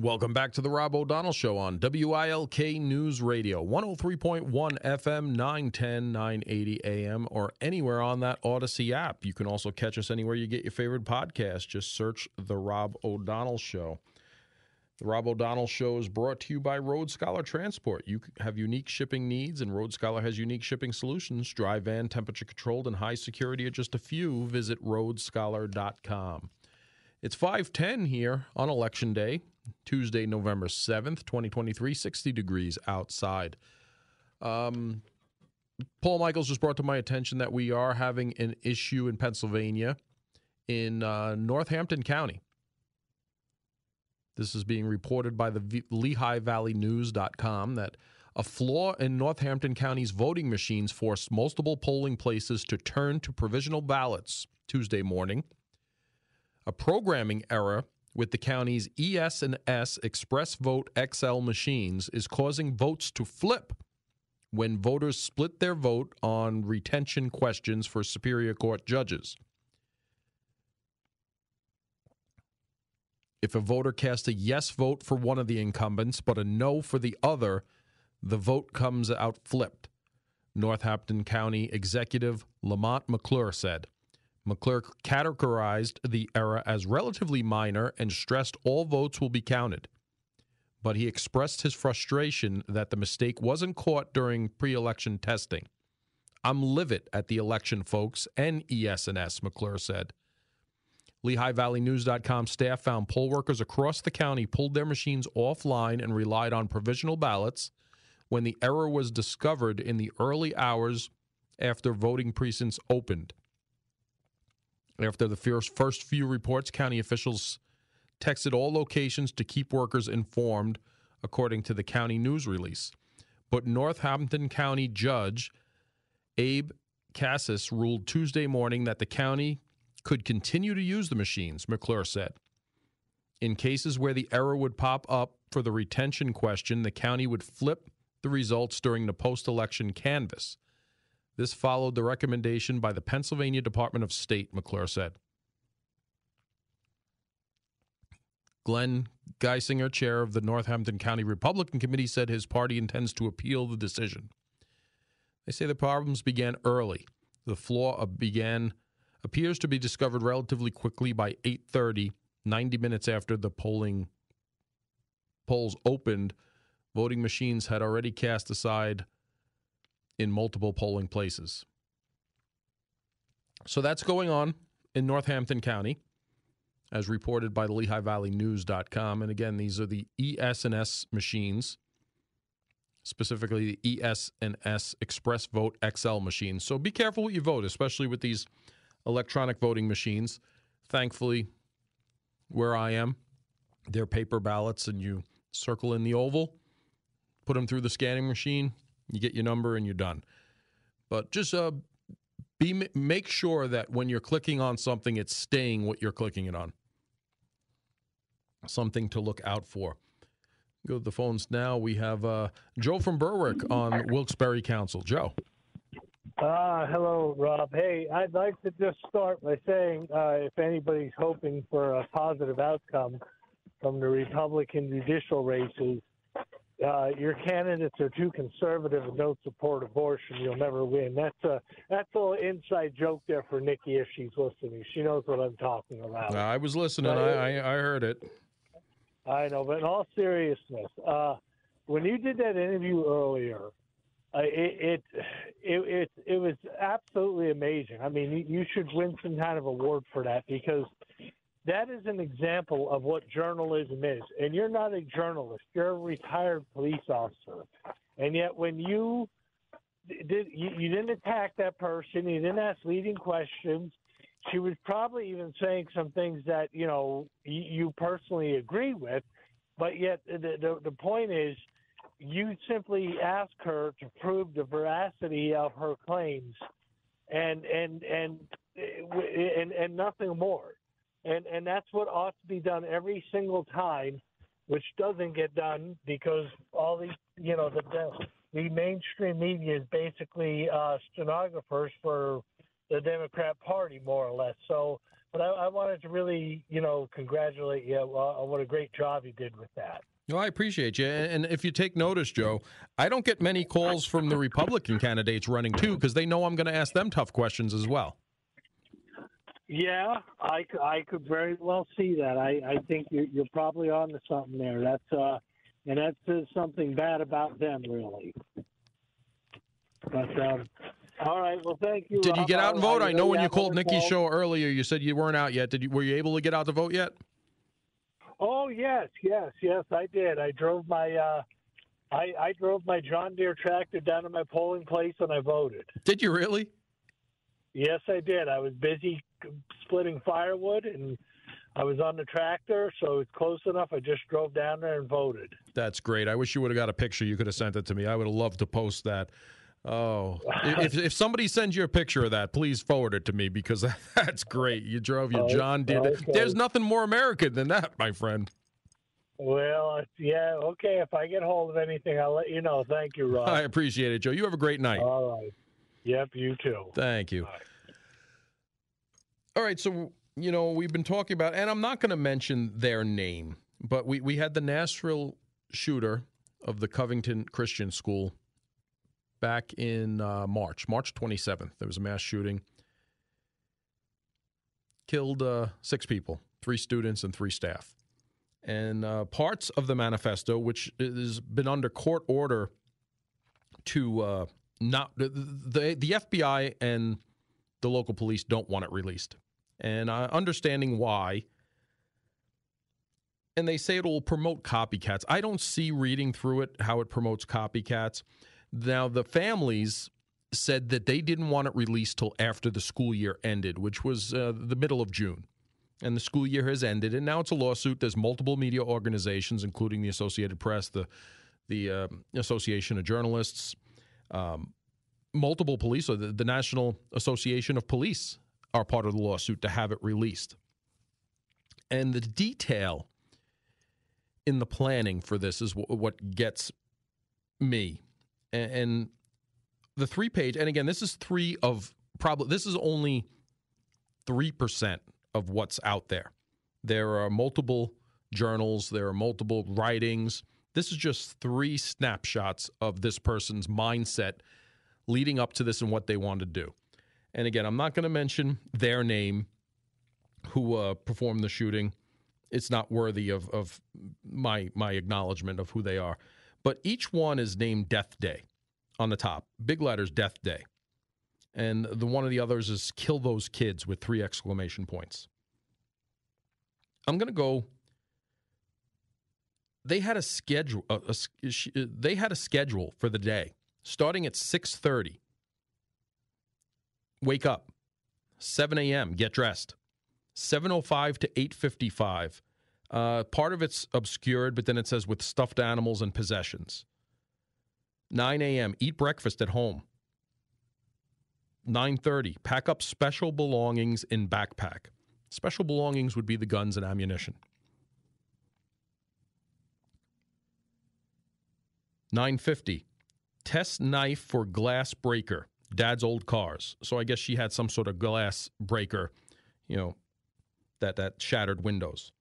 Welcome back to the Rob O'Donnell Show on WILK News Radio, 103.1 FM, 910, 980 AM, or anywhere on that Odyssey app. You can also catch us anywhere you get your favorite podcast. Just search The Rob O'Donnell Show. The Rob O'Donnell Show is brought to you by Road Scholar Transport. You have unique shipping needs, and Road Scholar has unique shipping solutions. Dry van, temperature controlled, and high security are just a few. Visit roadscholar.com. It's 510 here on Election Day. Tuesday, November 7th, 2023, 60 degrees outside. Um, Paul Michaels just brought to my attention that we are having an issue in Pennsylvania in uh, Northampton County. This is being reported by the v- Lehigh Valley News.com that a flaw in Northampton County's voting machines forced multiple polling places to turn to provisional ballots Tuesday morning. A programming error with the county's ES and S Express Vote XL machines is causing votes to flip when voters split their vote on retention questions for Superior Court judges. If a voter casts a yes vote for one of the incumbents but a no for the other, the vote comes out flipped. Northampton County Executive Lamont McClure said. McClure categorized the error as relatively minor and stressed all votes will be counted. But he expressed his frustration that the mistake wasn't caught during pre election testing. I'm livid at the election, folks, and McClure said. LehighValleyNews.com staff found poll workers across the county pulled their machines offline and relied on provisional ballots when the error was discovered in the early hours after voting precincts opened. After the first few reports, county officials texted all locations to keep workers informed, according to the county news release. But Northampton County Judge Abe Kassis ruled Tuesday morning that the county could continue to use the machines, McClure said. In cases where the error would pop up for the retention question, the county would flip the results during the post election canvass. This followed the recommendation by the Pennsylvania Department of State, McClure said. Glenn Geissinger, chair of the Northampton County Republican Committee, said his party intends to appeal the decision. They say the problems began early. The flaw began appears to be discovered relatively quickly by 8:30, 90 minutes after the polling polls opened. Voting machines had already cast aside in multiple polling places. So that's going on in Northampton County, as reported by the Lehigh Valley News.com. And again, these are the ES&S machines, specifically the ES&S Express Vote XL machines. So be careful what you vote, especially with these electronic voting machines. Thankfully, where I am, they're paper ballots, and you circle in the oval, put them through the scanning machine, you get your number and you're done. But just uh, be make sure that when you're clicking on something, it's staying what you're clicking it on. Something to look out for. Go to the phones now. We have uh, Joe from Berwick on Wilkes-Barre Council. Joe. Uh, hello, Rob. Hey, I'd like to just start by saying uh, if anybody's hoping for a positive outcome from the Republican judicial races, uh, your candidates are too conservative and don't support abortion, you'll never win. That's a that's a little inside joke there for Nikki if she's listening. She knows what I'm talking about. I was listening. I, I, I heard it. I know, but in all seriousness, uh, when you did that interview earlier, uh, it, it it it it was absolutely amazing. I mean, you should win some kind of award for that because that is an example of what journalism is. And you're not a journalist; you're a retired police officer. And yet, when you did, you, didn't attack that person. You didn't ask leading questions. She was probably even saying some things that you know you, personally agree with, but yet the, the the point is, you simply ask her to prove the veracity of her claims, and and and eh, eh, and and nothing more and and that's what ought to be done every single time, which doesn't get done because all these you know the the, the mainstream media is basically uh, stenographers for the Democrat Party more or less. So but I, I wanted to really, you know, congratulate you on what a great job you did with that. Well, I appreciate you. And if you take notice, Joe, I don't get many calls from the Republican candidates running too because they know I'm going to ask them tough questions as well. Yeah, I, I could very well see that. I, I think you're, you're probably on to something there. That's uh, and that says something bad about them, really. But um, all right, well, thank you. Did you get out and vote? I, I know when you called Nikki's show earlier, you said you weren't out yet. Did you? Were you able to get out to vote yet? Oh yes, yes, yes, I did. I drove my uh, I, I drove my John Deere tractor down to my polling place and I voted. Did you really? Yes, I did. I was busy splitting firewood and I was on the tractor, so it's close enough. I just drove down there and voted. That's great. I wish you would have got a picture. You could have sent it to me. I would have loved to post that. Oh, if, if somebody sends you a picture of that, please forward it to me because that's great. You drove your oh, John Deere. Okay. There's nothing more American than that, my friend. Well, yeah, okay. If I get hold of anything, I'll let you know. Thank you, Rob. I appreciate it, Joe. You have a great night. All right. Yep, you too. Thank you. All right, so you know we've been talking about, and I'm not going to mention their name, but we we had the Nashville shooter of the Covenant Christian School back in uh, March, March 27th. There was a mass shooting, killed uh, six people, three students and three staff, and uh, parts of the manifesto, which has been under court order to uh, not the, the the FBI and the local police don't want it released and uh, understanding why. And they say it will promote copycats. I don't see reading through it how it promotes copycats. Now, the families said that they didn't want it released till after the school year ended, which was uh, the middle of June. And the school year has ended, and now it's a lawsuit. There's multiple media organizations, including the Associated Press, the the uh, Association of Journalists, um, multiple police, the, the National Association of Police are part of the lawsuit to have it released. And the detail in the planning for this is what gets me. And the three page, and again, this is three of probably, this is only 3% of what's out there. There are multiple journals, there are multiple writings. This is just three snapshots of this person's mindset leading up to this and what they want to do. And again, I'm not going to mention their name who uh, performed the shooting. It's not worthy of, of my my acknowledgement of who they are. But each one is named Death Day on the top. Big letters Death Day. And the one of the others is kill those kids with three exclamation points. I'm going to go they had a schedule a, a, they had a schedule for the day starting at 6:30 wake up. 7 a.m. Get dressed. 7:05 to 8:55. Uh, part of it's obscured, but then it says with stuffed animals and possessions. 9 a.m. Eat breakfast at home. 9:30. Pack up special belongings in backpack. Special belongings would be the guns and ammunition. 9:50. Test knife for glass breaker dad's old cars. So I guess she had some sort of glass breaker, you know, that that shattered windows.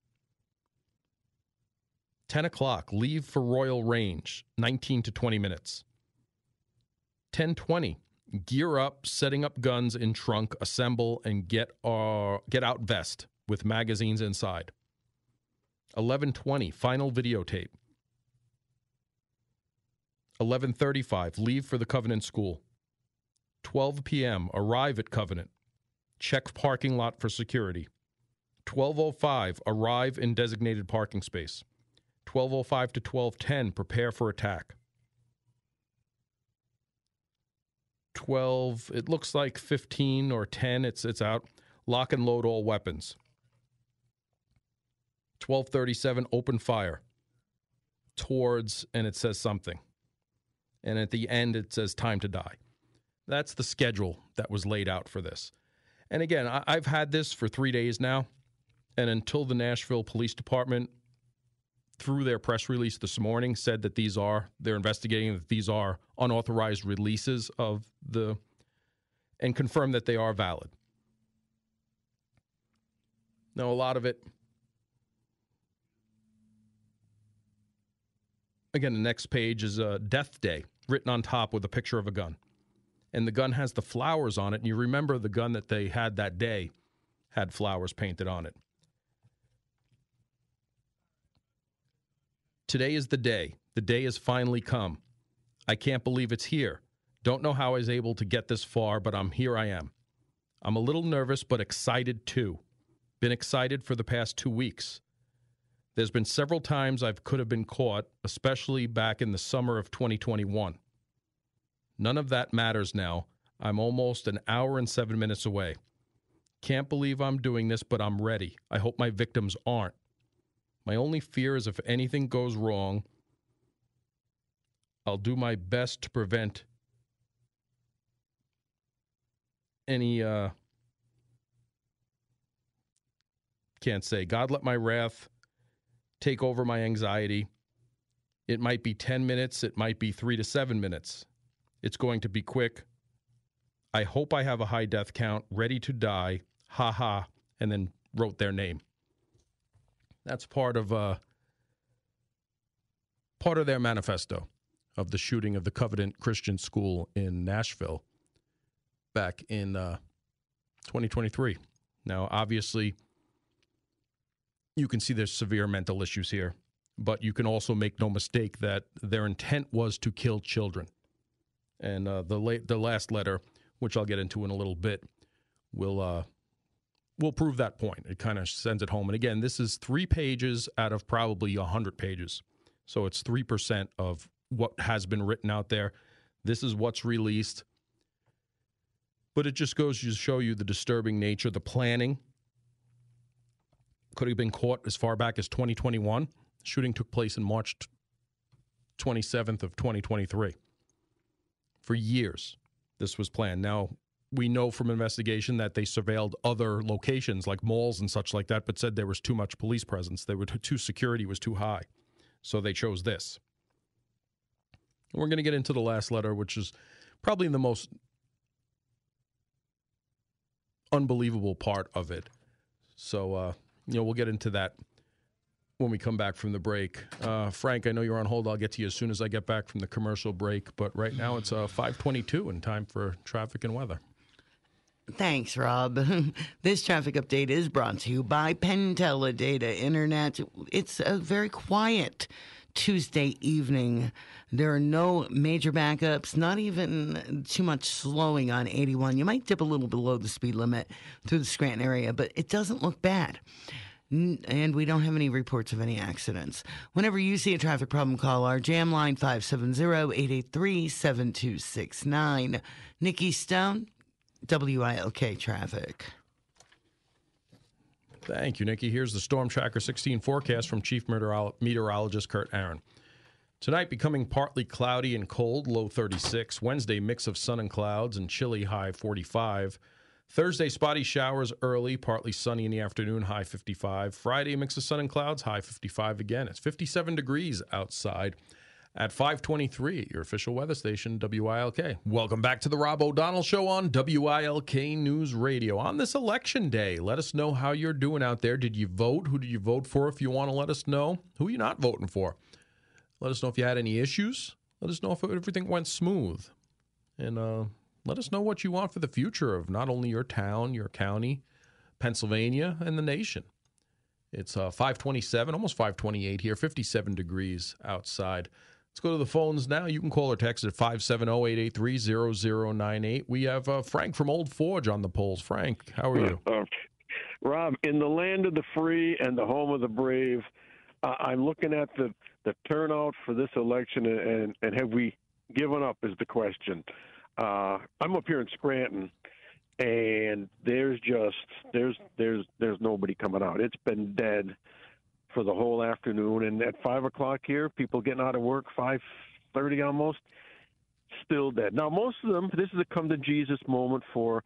10 o'clock, leave for Royal Range, 19 to 20 minutes. 1020, gear up, setting up guns in trunk, assemble, and get, uh, get out vest with magazines inside. 1120, final videotape. 1135, leave for the Covenant School. 12 p.m., arrive at Covenant. Check parking lot for security. 1205, arrive in designated parking space. 1205 to 1210, prepare for attack. 12, it looks like 15 or 10, it's, it's out. Lock and load all weapons. 1237, open fire towards, and it says something. And at the end, it says time to die. That's the schedule that was laid out for this. And again, I, have had this for three days now. And until the Nashville Police Department, through their press release this morning, said that these are, they're investigating that these are unauthorized releases of the, and confirmed that they are valid. Now, a lot of it, again, the next page is a death day written on top with a picture of a gun. And the gun has the flowers on it. And you remember the gun that they had that day had flowers painted on it. Today is the day. The day has finally come. I can't believe it's here. Don't know how I was able to get this far, but I'm here I am. I'm a little nervous, but excited too. Been excited for the past two weeks. There's been several times I could have been caught, especially back in the summer of 2021. None of that matters now. I'm almost an hour and seven minutes away. Can't believe I'm doing this, but I'm ready. I hope my victims aren't. My only fear is if anything goes wrong, I'll do my best to prevent any uh can't say god let my wrath take over my anxiety it might be 10 minutes it might be 3 to 7 minutes it's going to be quick i hope i have a high death count ready to die ha ha and then wrote their name that's part of uh part of their manifesto of the shooting of the covenant christian school in nashville back in uh, 2023. Now, obviously, you can see there's severe mental issues here, but you can also make no mistake that their intent was to kill children. And uh, the la- the last letter, which I'll get into in a little bit, will uh, will prove that point. It kind of sends it home. And again, this is three pages out of probably hundred pages, so it's three percent of what has been written out there. This is what's released. But it just goes to show you the disturbing nature, the planning. Could have been caught as far back as 2021. Shooting took place in March 27th of 2023. For years, this was planned. Now, we know from investigation that they surveilled other locations like malls and such like that, but said there was too much police presence. They were too security was too high, so they chose this. And we're going to get into the last letter, which is probably the most unbelievable part of it. So, uh, you know, we'll get into that when we come back from the break. Uh, Frank, I know you're on hold. I'll get to you as soon as I get back from the commercial break. But right now it's uh, 522 and time for traffic and weather. Thanks, Rob. this traffic update is brought to you by PenTeleData Internet. It's a very quiet Tuesday evening. There are no major backups, not even too much slowing on 81. You might dip a little below the speed limit through the Scranton area, but it doesn't look bad. And we don't have any reports of any accidents. Whenever you see a traffic problem, call our jam line 570 883 7269. Nikki Stone, WILK Traffic. Thank you, Nikki. Here's the Storm Tracker 16 forecast from Chief Meteorologist Kurt Aaron. Tonight becoming partly cloudy and cold, low 36. Wednesday, mix of sun and clouds and chilly, high 45. Thursday, spotty showers early, partly sunny in the afternoon, high 55. Friday, mix of sun and clouds, high 55 again. It's 57 degrees outside at 523, at your official weather station, WILK. Welcome back to the Rob O'Donnell Show on WILK News Radio. On this election day, let us know how you're doing out there. Did you vote? Who did you vote for? If you want to let us know, who are you not voting for? Let us know if you had any issues. Let us know if everything went smooth. And uh, let us know what you want for the future of not only your town, your county, Pennsylvania, and the nation. It's uh, 527, almost 528 here, 57 degrees outside. Let's go to the phones now. You can call or text at 570-883-0098. We have uh, Frank from Old Forge on the polls. Frank, how are you? Uh, Rob, in the land of the free and the home of the brave, uh, I'm looking at the, the turnout for this election, and, and have we given up is the question. Uh, I'm up here in Scranton, and there's just there's there's there's nobody coming out. It's been dead for the whole afternoon. And at five o'clock here, people getting out of work, five thirty almost, still dead. Now, most of them, this is a come to Jesus moment for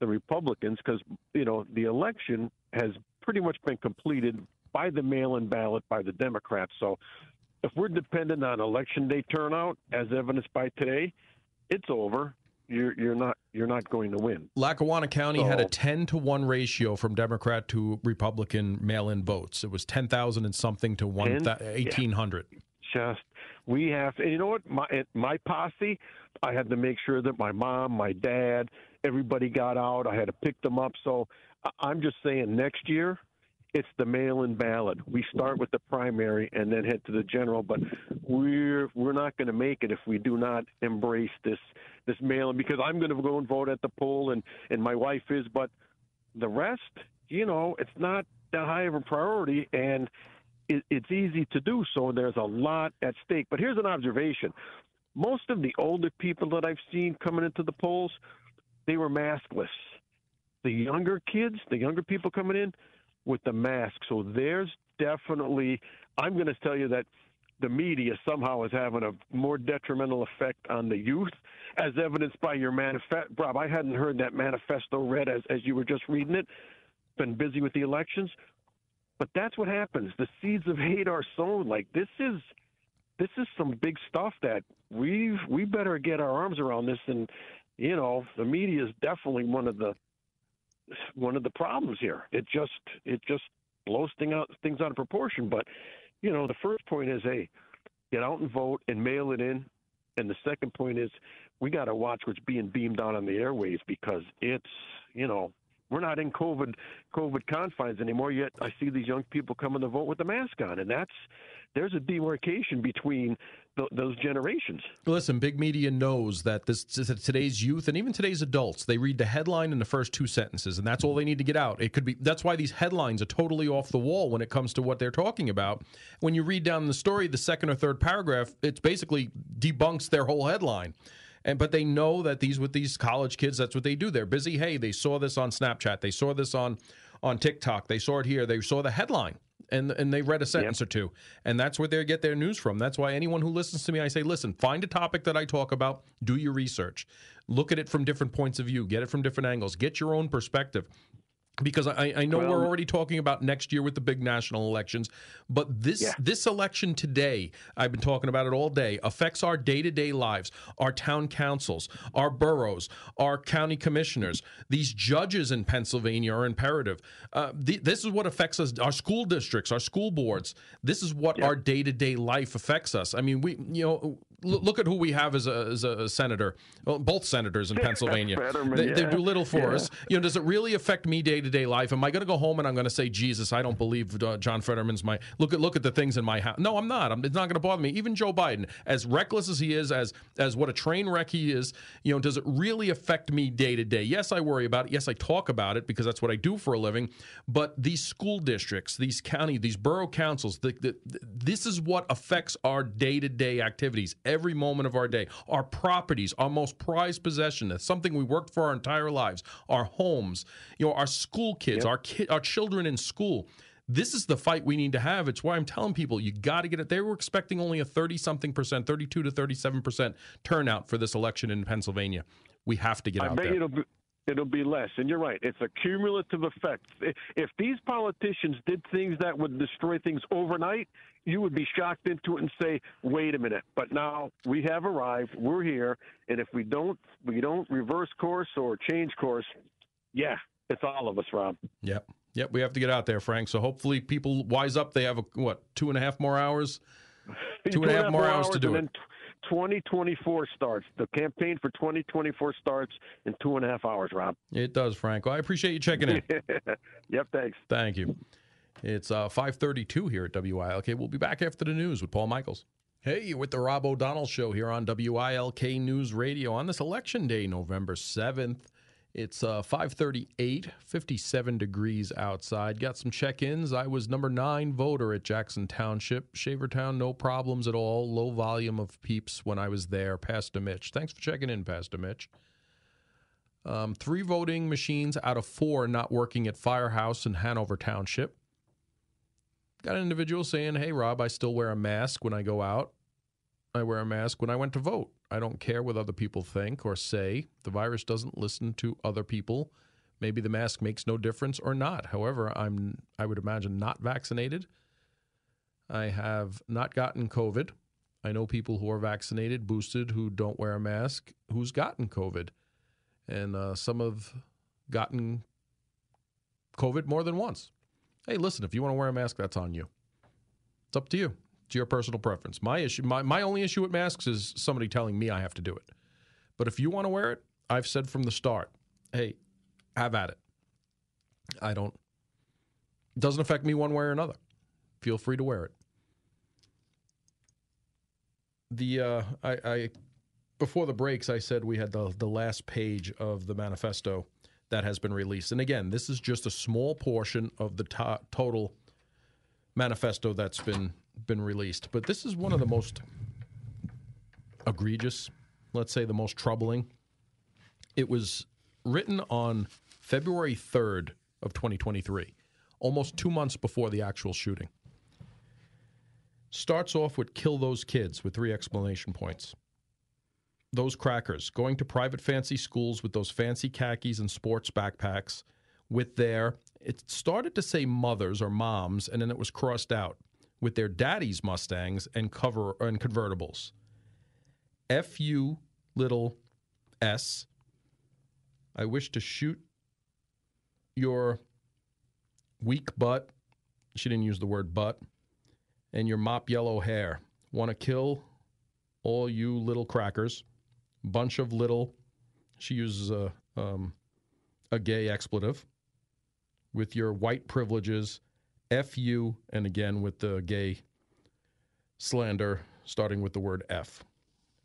the Republicans because you know the election has pretty much been completed by the mail-in ballot by the Democrats. So, if we're dependent on election day turnout, as evidenced by today, it's over. you're you're not you're not going to win. Lackawanna County had a 10 to 1 ratio from Democrat to Republican mail in votes. It was 10,000 and something to one Ten? thou- 1,800. Just we have, and you know what? My my posse, I had to make sure that my mom, my dad, everybody got out. I had to pick them up. So I'm just saying, next year, it's the mail-in ballot. We start with the primary and then head to the general. But we're we're not going to make it if we do not embrace this this mail-in because I'm going to go and vote at the poll, and and my wife is, but the rest, you know, it's not that high of a priority, and it, it's easy to do so. There's a lot at stake. But here's an observation: most of the older people that I've seen coming into the polls, they were maskless. The younger kids, the younger people coming in with the mask. So there's definitely. I'm going to tell you that the media somehow is having a more detrimental effect on the youth, as evidenced by your manifesto. Rob, I hadn't heard that manifesto read as, as you were just reading it. Been busy with the elections, but that's what happens. The seeds of hate are sown. Like this is this is some big stuff that we've we better get our arms around this. And you know, the media is definitely one of the one of the problems here. It just it just blows thing out things out of proportion. But you know, the first point is, hey, get out and vote and mail it in. And the second point is, we got to watch what's being beamed out on the airways because it's, you know, we're not in COVID COVID confines anymore. Yet I see these young people coming to vote with the mask on, and that's there's a demarcation between th- those generations. Listen, big media knows that this today's youth and even today's adults, they read the headline in the first two sentences, and that's all they need to get out. It could be that's why these headlines are totally off the wall when it comes to what they're talking about. When you read down the story, the second or third paragraph, it basically debunks their whole headline. And but they know that these with these college kids, that's what they do. They're busy. Hey, they saw this on Snapchat, they saw this on on TikTok, they saw it here, they saw the headline and and they read a sentence or two, and that's where they get their news from. That's why anyone who listens to me, I say, listen, find a topic that I talk about, do your research, look at it from different points of view, get it from different angles, get your own perspective. Because I, I know Well- we're already talking about next year with the big national elections, but this Yeah. this election today, I've been talking about it all day, affects our day to day lives, our town councils, our boroughs, our county commissioners. These judges in Pennsylvania are imperative. Uh, the, this is what affects us, our school districts, our school boards. This is what our day to day life affects us. I mean, we, you know, look at who we have as a, as a senator, well, both senators in Pennsylvania. They, they do little for Yeah. us. You know, does it really affect me day to day life? Am I going to go home and I'm going to say, Jesus, I don't believe uh, John Fetterman's my look at look at the things in my house? No, I'm not. I'm, it's not going to bother me. Even Joe Biden, as reckless as he is, as as what a train wreck he is, you know, does it really affect me day to day? Yes, I worry about it. Yes, I talk about it because that's what I do for a living. But these school districts, these county, these borough councils, the, the, this is what affects our day to day activities, every moment of our day. Our properties, our most prized possession, that's something we worked for our entire lives. Our homes, you know, our school kids, our ki- our children in school. This is the fight we need to have. It's why I'm telling people you got to get it. They were expecting only a 30 something percent, 32 to 37 percent turnout for this election in Pennsylvania. We have to get I out there. be it'll be less. And you're right; it's a cumulative effect. If these politicians did things that would destroy things overnight, you would be shocked into it and say, "Wait a minute!" But now we have arrived. We're here, and if we don't we don't reverse course or change course, yeah, it's all of us, Rob. Yep. Yep. We have to get out there, Frank. So hopefully people wise up. They have a, what two and a half more hours. Two and a half more hours to do it. then 2024 starts. The campaign for 2024 starts in two and a half hours, Rob. It does, Frank. Well, I appreciate you checking in. yep, thanks. Thank you. It's uh, 532 here at WILK. We'll be back after the news with Paul Michaels. Hey, you're with the Rob O'Donnell Show here on WILK News Radio on this election day, November 7th. It's uh, 538, 57 degrees outside. Got some check-ins. I was number nine voter at Jackson Township. Shavertown, no problems at all. Low volume of peeps when I was there. Pastor Mitch. Thanks for checking in, Pastor Mitch. Um, three voting machines out of four not working at Firehouse in Hanover Township. Got an individual saying, Hey, Rob, I still wear a mask when I go out. I wear a mask when I went to vote. I don't care what other people think or say. The virus doesn't listen to other people. Maybe the mask makes no difference or not. However, I'm I would imagine not vaccinated. I have not gotten COVID. I know people who are vaccinated, boosted, who don't wear a mask, who's gotten COVID. and uh, some have gotten COVID more than once. Hey, listen, if you want to wear a mask, that's on you. It's up to you. It's your personal preference. My issue, my, my only issue with masks is somebody telling me I have to do it. But if you want to wear it, I've said from the start, hey, have at it. I don't. It doesn't affect me one way or another. Feel free to wear it. The uh, I, I before the breaks, I said we had the the last page of the manifesto that has been released, and again, this is just a small portion of the to- total manifesto that's been been released. But this is one of the most egregious, let's say, the most troubling. It was written on February third of 2023, almost two months before the actual shooting. Starts off with kill those kids with three explanation points. Those crackers going to private fancy schools with those fancy khakis and sports backpacks with their, it started to say mothers or moms, and then it was crossed out with their daddy's Mustangs and cover and convertibles. F U little S. I wish to shoot your weak butt. She didn't use the word butt. And your mop yellow hair. Want to kill all you little crackers. Bunch of little. She uses a um, a gay expletive with your white privileges. F you, and again with the gay slander, starting with the word F.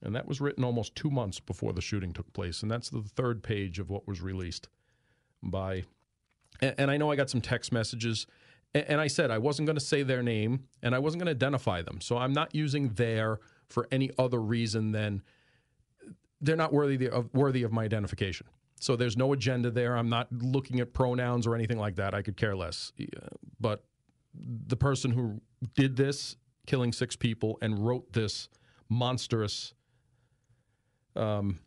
And that was written almost two months before the shooting took place. And that's the third page of what was released by. And, I know I got some text messages. And, I said I wasn't going to say their name and I wasn't going to identify them. So I'm not using their for any other reason than they're not worthy of, worthy of my identification. So there's no agenda there. I'm not looking at pronouns or anything like that. I could care less. Uh, but the person who did this, killing six people, and wrote this monstrous um,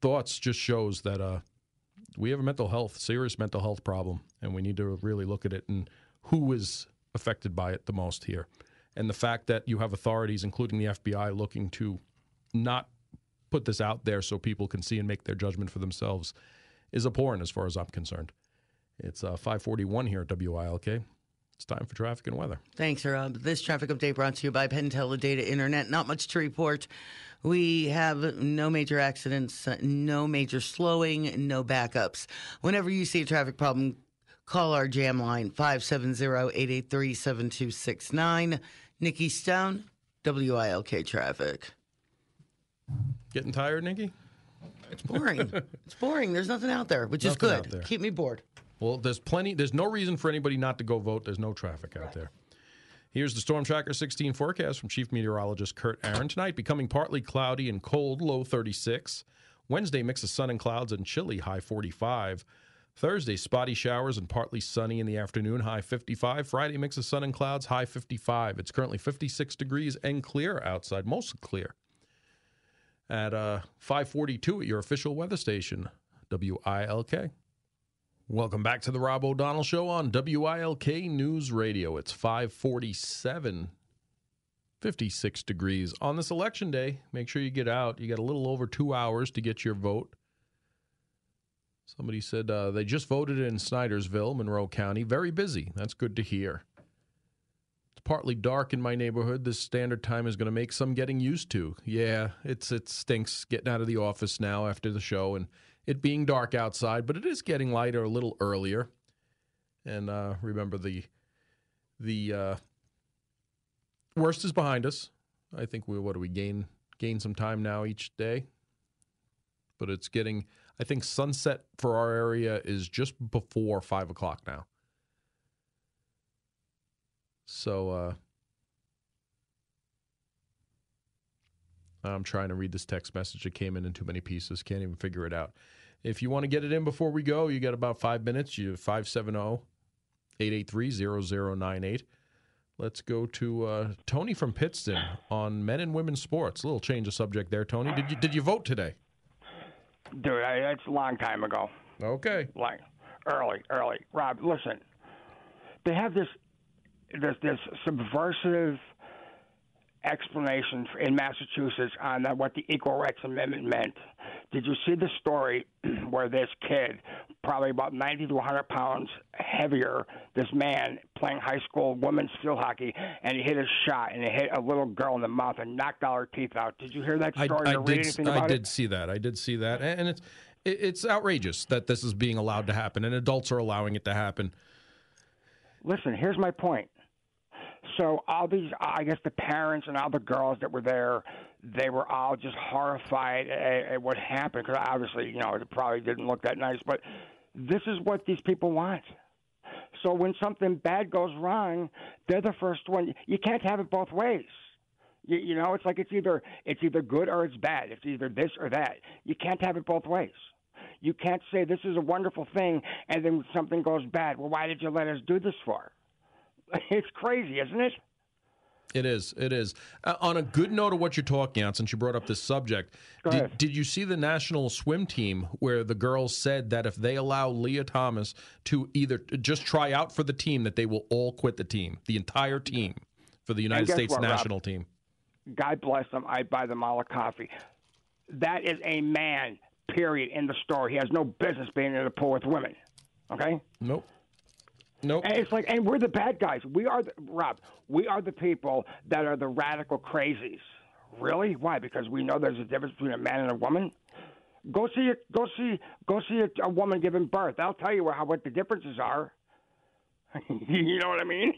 thoughts just shows that uh, we have a mental health, serious mental health problem, and we need to really look at it and who is affected by it the most here. And the fact that you have authorities, including the FBI, looking to not put this out there so people can see and make their judgment for themselves is abhorrent as far as I'm concerned. It's uh, 541 here at WILK. It's time for traffic and weather. Thanks, Rob. This traffic update brought to you by Penn Data Internet. Not much to report. We have no major accidents, no major slowing, no backups. Whenever you see a traffic problem, call our jam line 570-883-7269. Nikki Stone, WILK Traffic. Getting tired, Nikki? It's boring. it's boring. There's nothing out there, which Nothing is good. Keep me bored. Well, there's plenty. There's no reason for anybody not to go vote. There's no traffic out there. Here's the Storm Tracker 16 forecast from Chief Meteorologist Kurt Aaron. Tonight, becoming partly cloudy and cold, low 36. Wednesday, mix of sun and clouds and chilly, high 45. Thursday, spotty showers and partly sunny in the afternoon, high 55. Friday, mix of sun and clouds, high 55. It's currently 56 degrees and clear outside, mostly clear. At uh, 542 at your official weather station, WILK. Welcome back to the Rob O'Donnell Show on WILK News Radio. It's 547, 56 degrees. On this election day, make sure you get out. You got a little over two hours to get your vote. Somebody said uh, they just voted in Snydersville, Monroe County. Very busy. That's good to hear. It's partly dark in my neighborhood. This standard time is going to make some getting used to. Yeah, it's it stinks getting out of the office now after the show and it being dark outside, but it is getting lighter a little earlier. And uh, remember the the uh, worst is behind us. I think we what do we gain gain some time now each day, but it's getting. I think sunset for our area is just before five o'clock now. So uh, I'm trying to read this text message. It came in in too many pieces. Can't even figure it out. If you want to get it in before we go, you got about five minutes. You 570 883 0098. Let's go to uh, Tony from Pittston on men and women's sports. A little change of subject there, Tony. Did you did you vote today? Dude, I, that's a long time ago. Okay. Like early, early. Rob, listen. They have this this this subversive explanation in Massachusetts on what the Equal Rights Amendment meant. Did you see the story where this kid, probably about 90 to 100 pounds heavier, this man playing high school women's field hockey, and he hit a shot and he hit a little girl in the mouth and knocked all her teeth out? Did you hear that I, story I read did. I did it? see that. I did see that, and it's it's outrageous that this is being allowed to happen, and adults are allowing it to happen. listen, here's my point. So all these, I guess, the parents and all the girls that were there, they were all just horrified at, at what happened because obviously, you know, it probably didn't look that nice. But this is what these people want. So when something bad goes wrong, they're the first one. You can't have it both ways. You, you know, it's like it's either it's either good or it's bad. It's either this or that. You can't have it both ways. You can't say this is a wonderful thing and then something goes bad. Well, why did you let us do this for? It's crazy, isn't it? It is. It is. Uh, on a good note of what you're talking on, since you brought up this subject, did, did you see the national swim team where the girls said that if they allow Lia Thomas to either just try out for the team, that they will all quit the team, the entire team for the United States what, Rob? national team? God bless them. I buy them all a coffee. That is a man, period, in the store. He has no business being in the pool with women. Okay? Nope. Nope. And it's like, and we're the bad guys. We are, the, Rob, we are the people that are the radical crazies. Really? Why? Because we know there's a difference between a man and a woman. Go see, a, go see, go see a, a woman giving birth. I'll tell you how what the differences are. you know what I mean?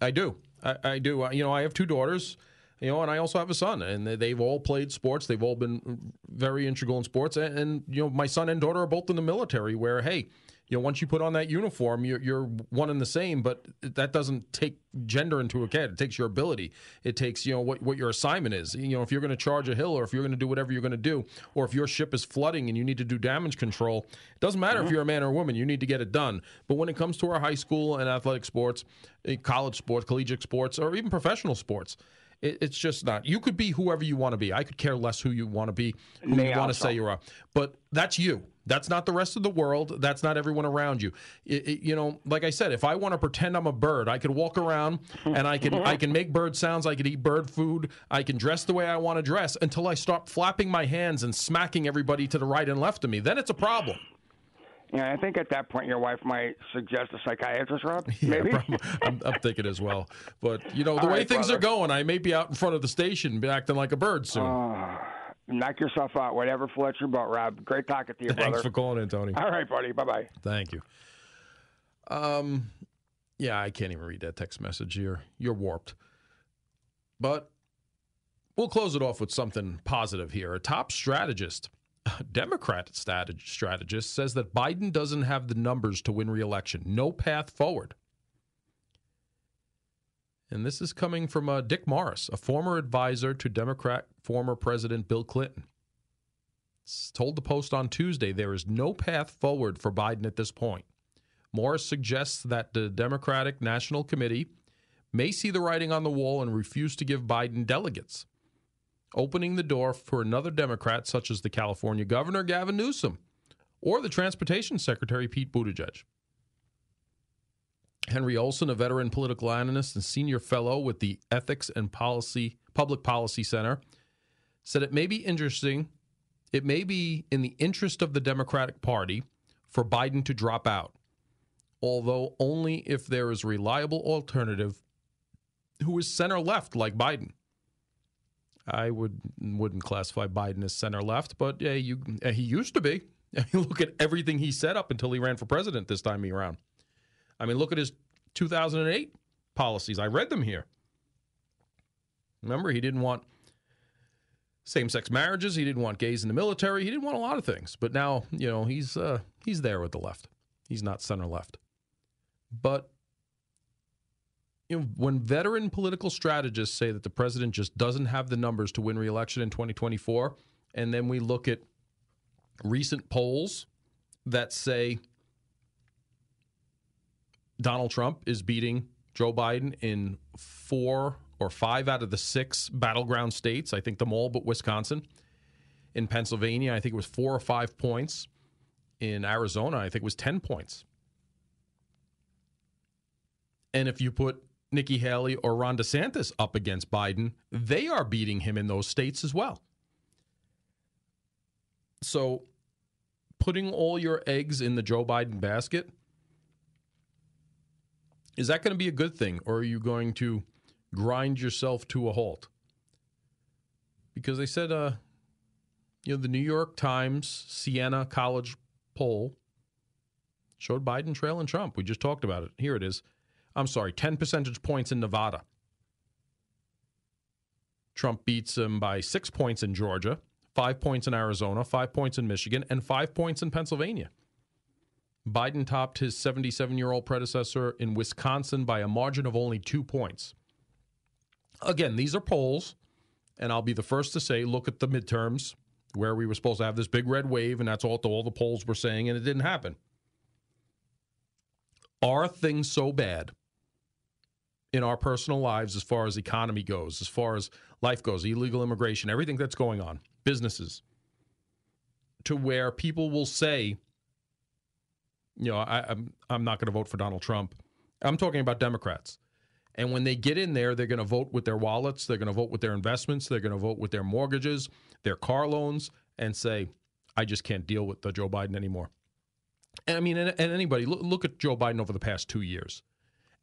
I do. I, I do. Uh, You know, I have two daughters, you know, and I also have a son, and they- they've all played sports. They've all been very integral in sports. And, and, you know, my son and daughter are both in the military where, hey, you know, once you put on that uniform, you're, you're one and the same, but that doesn't take gender into account. It takes your ability. It takes, you know, what, what your assignment is. You know, if you're going to charge a hill or if you're going to do whatever you're going to do, or if your ship is flooding and you need to do damage control, it doesn't matter if you're a man or a woman, you need to get it done. But when it comes to our high school and athletic sports, eh, college sports, collegiate sports, or even professional sports, it, it's just not. You could be whoever you want to be. I could care less who you want to be, who Me you want to say you are. But that's you. That's not the rest of the world. That's not everyone around you. It- it- you know, like I said, if I want to pretend I'm a bird, I could walk around and I can I can make bird sounds. I could eat bird food. I can dress the way I want to dress until I start flapping my hands and smacking everybody to the right and left of me. Then it's a problem. Yeah, I think at that point your wife might suggest a psychiatrist, Rob. Maybe. probably. I'm, I'm thinking as well. But you know, the All way right, things brother. are going, I may be out in front of the station, be acting like a bird soon. Knock yourself out. Whatever floats your boat, Rob. Great talking to you, Thanks brother. for calling in, Tony. All right, buddy. Bye bye. Thank you. Um, yeah, I can't even read that text message here. You're warped. But we'll close it off with something positive here. A top strategist, Democrat strategist, says that Biden doesn't have the numbers to win re-election. No path forward. And this is coming from uh, Dick Morris, a former advisor to Democrat former President Bill Clinton. S- Told the Post on Tuesday there is no path forward for Biden at this point. Morris suggests that the Democratic National Committee may see the writing on the wall and refuse to give Biden delegates, opening the door for another Democrat, such as the California Governor Gavin Newsom or the Transportation Secretary Pete Buttigieg. Henry Olsen, a veteran political analyst and senior fellow with the Ethics and Policy Public Policy Center, said it may be interesting, it may be in the interest of the Democratic Party for Biden to drop out, although only if there is a reliable alternative who is center left like Biden. I would wouldn't classify Biden as center left, but yeah, you he used to be. I mean, look at everything he set up until he ran for president this time around. I mean, look at his 2008 policies. I read them here. Remember, he didn't want same-sex marriages. He didn't want gays in the military. He didn't want a lot of things. But now, you know, he's uh, he's there with the left. He's not center left. But you know, when veteran political strategists say that the president just doesn't have the numbers to win re-election in 2024, and then we look at recent polls that say Donald Trump is beating Joe Biden in four or five out of the six battleground states. I think them all but Wisconsin. In Pennsylvania, I think it was four or five points. In Arizona, I think it was 10 points. And if you put Nikki Haley or Ron DeSantis up against Biden, they are beating him in those states as well. So, putting all your eggs in the Joe Biden basket, is that going to be a good thing, or are you going to grind yourself to a halt? Because they said, uh, you know, the New York Times Siena College poll showed Biden trailing Trump. We just talked about it. Here it is. I'm sorry, 10 percentage points in Nevada. Trump beats him by six points in Georgia, five points in Arizona, five points in Michigan, and five points in Pennsylvania. Biden topped his 77 year old predecessor in Wisconsin by a margin of only two points. Again, these are polls, and I'll be the first to say look at the midterms where we were supposed to have this big red wave, and that's all, all the polls were saying, and it didn't happen. Are things so bad in our personal lives as far as economy goes, as far as life goes, illegal immigration, everything that's going on, businesses, to where people will say, you know, I, I'm I'm not going to vote for Donald Trump. I'm talking about Democrats. And when they get in there, they're going to vote with their wallets, they're going to vote with their investments, they're going to vote with their mortgages, their car loans, and say, I just can't deal with the Joe Biden anymore. And I mean, and, and anybody, look, look at Joe Biden over the past two years.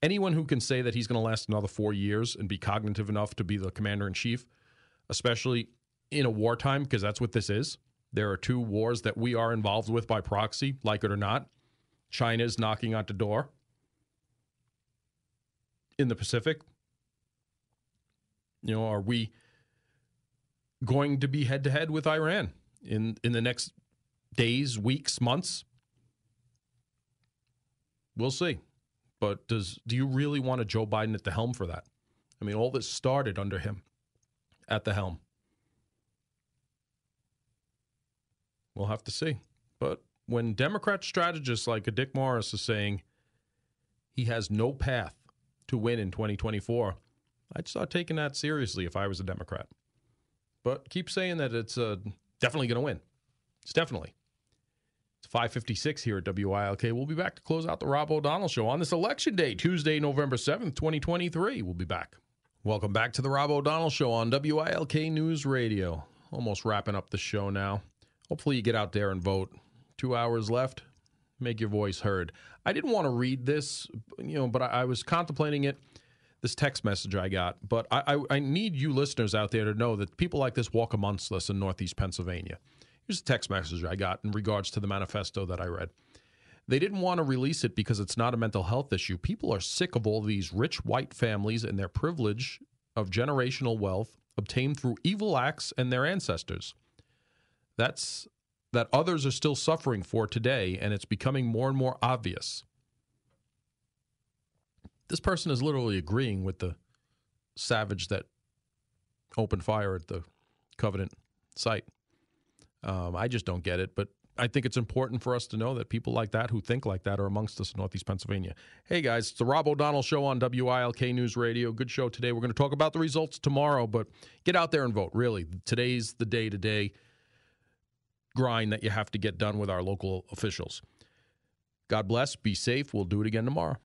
Anyone who can say that he's going to last another four years and be cognitive enough to be the commander in chief, especially in a wartime, because that's what this is. There are two wars that we are involved with by proxy, like it or not. China's knocking at the door in the Pacific. You know, are we going to be head to head with Iran in in the next days, weeks, months? We'll see. But does do you really want a Joe Biden at the helm for that? I mean, all this started under him at the helm. We'll have to see. But when Democrat strategists like a Dick Morris is saying he has no path to win in 2024, I'd start taking that seriously if I was a Democrat. But keep saying that it's uh, definitely going to win. It's definitely. It's 556 here at WILK. We'll be back to close out the Rob O'Donnell Show on this election day, Tuesday, November 7th, 2023. We'll be back. Welcome back to the Rob O'Donnell Show on WILK News Radio. Almost wrapping up the show now. Hopefully, you get out there and vote. Two hours left. Make your voice heard. I didn't want to read this, you know, but I, I was contemplating it. This text message I got, but I, I, I need you listeners out there to know that people like this walk amongst us in Northeast Pennsylvania. Here's a text message I got in regards to the manifesto that I read. They didn't want to release it because it's not a mental health issue. People are sick of all these rich white families and their privilege of generational wealth obtained through evil acts and their ancestors. That's that others are still suffering for today, and it's becoming more and more obvious. This person is literally agreeing with the savage that opened fire at the Covenant site. Um, I just don't get it, but I think it's important for us to know that people like that who think like that are amongst us in Northeast Pennsylvania. Hey guys, it's the Rob O'Donnell Show on WILK News Radio. Good show today. We're going to talk about the results tomorrow, but get out there and vote. Really, today's the day to day grind that you have to get done with our local officials. God bless. Be safe. We'll do it again tomorrow.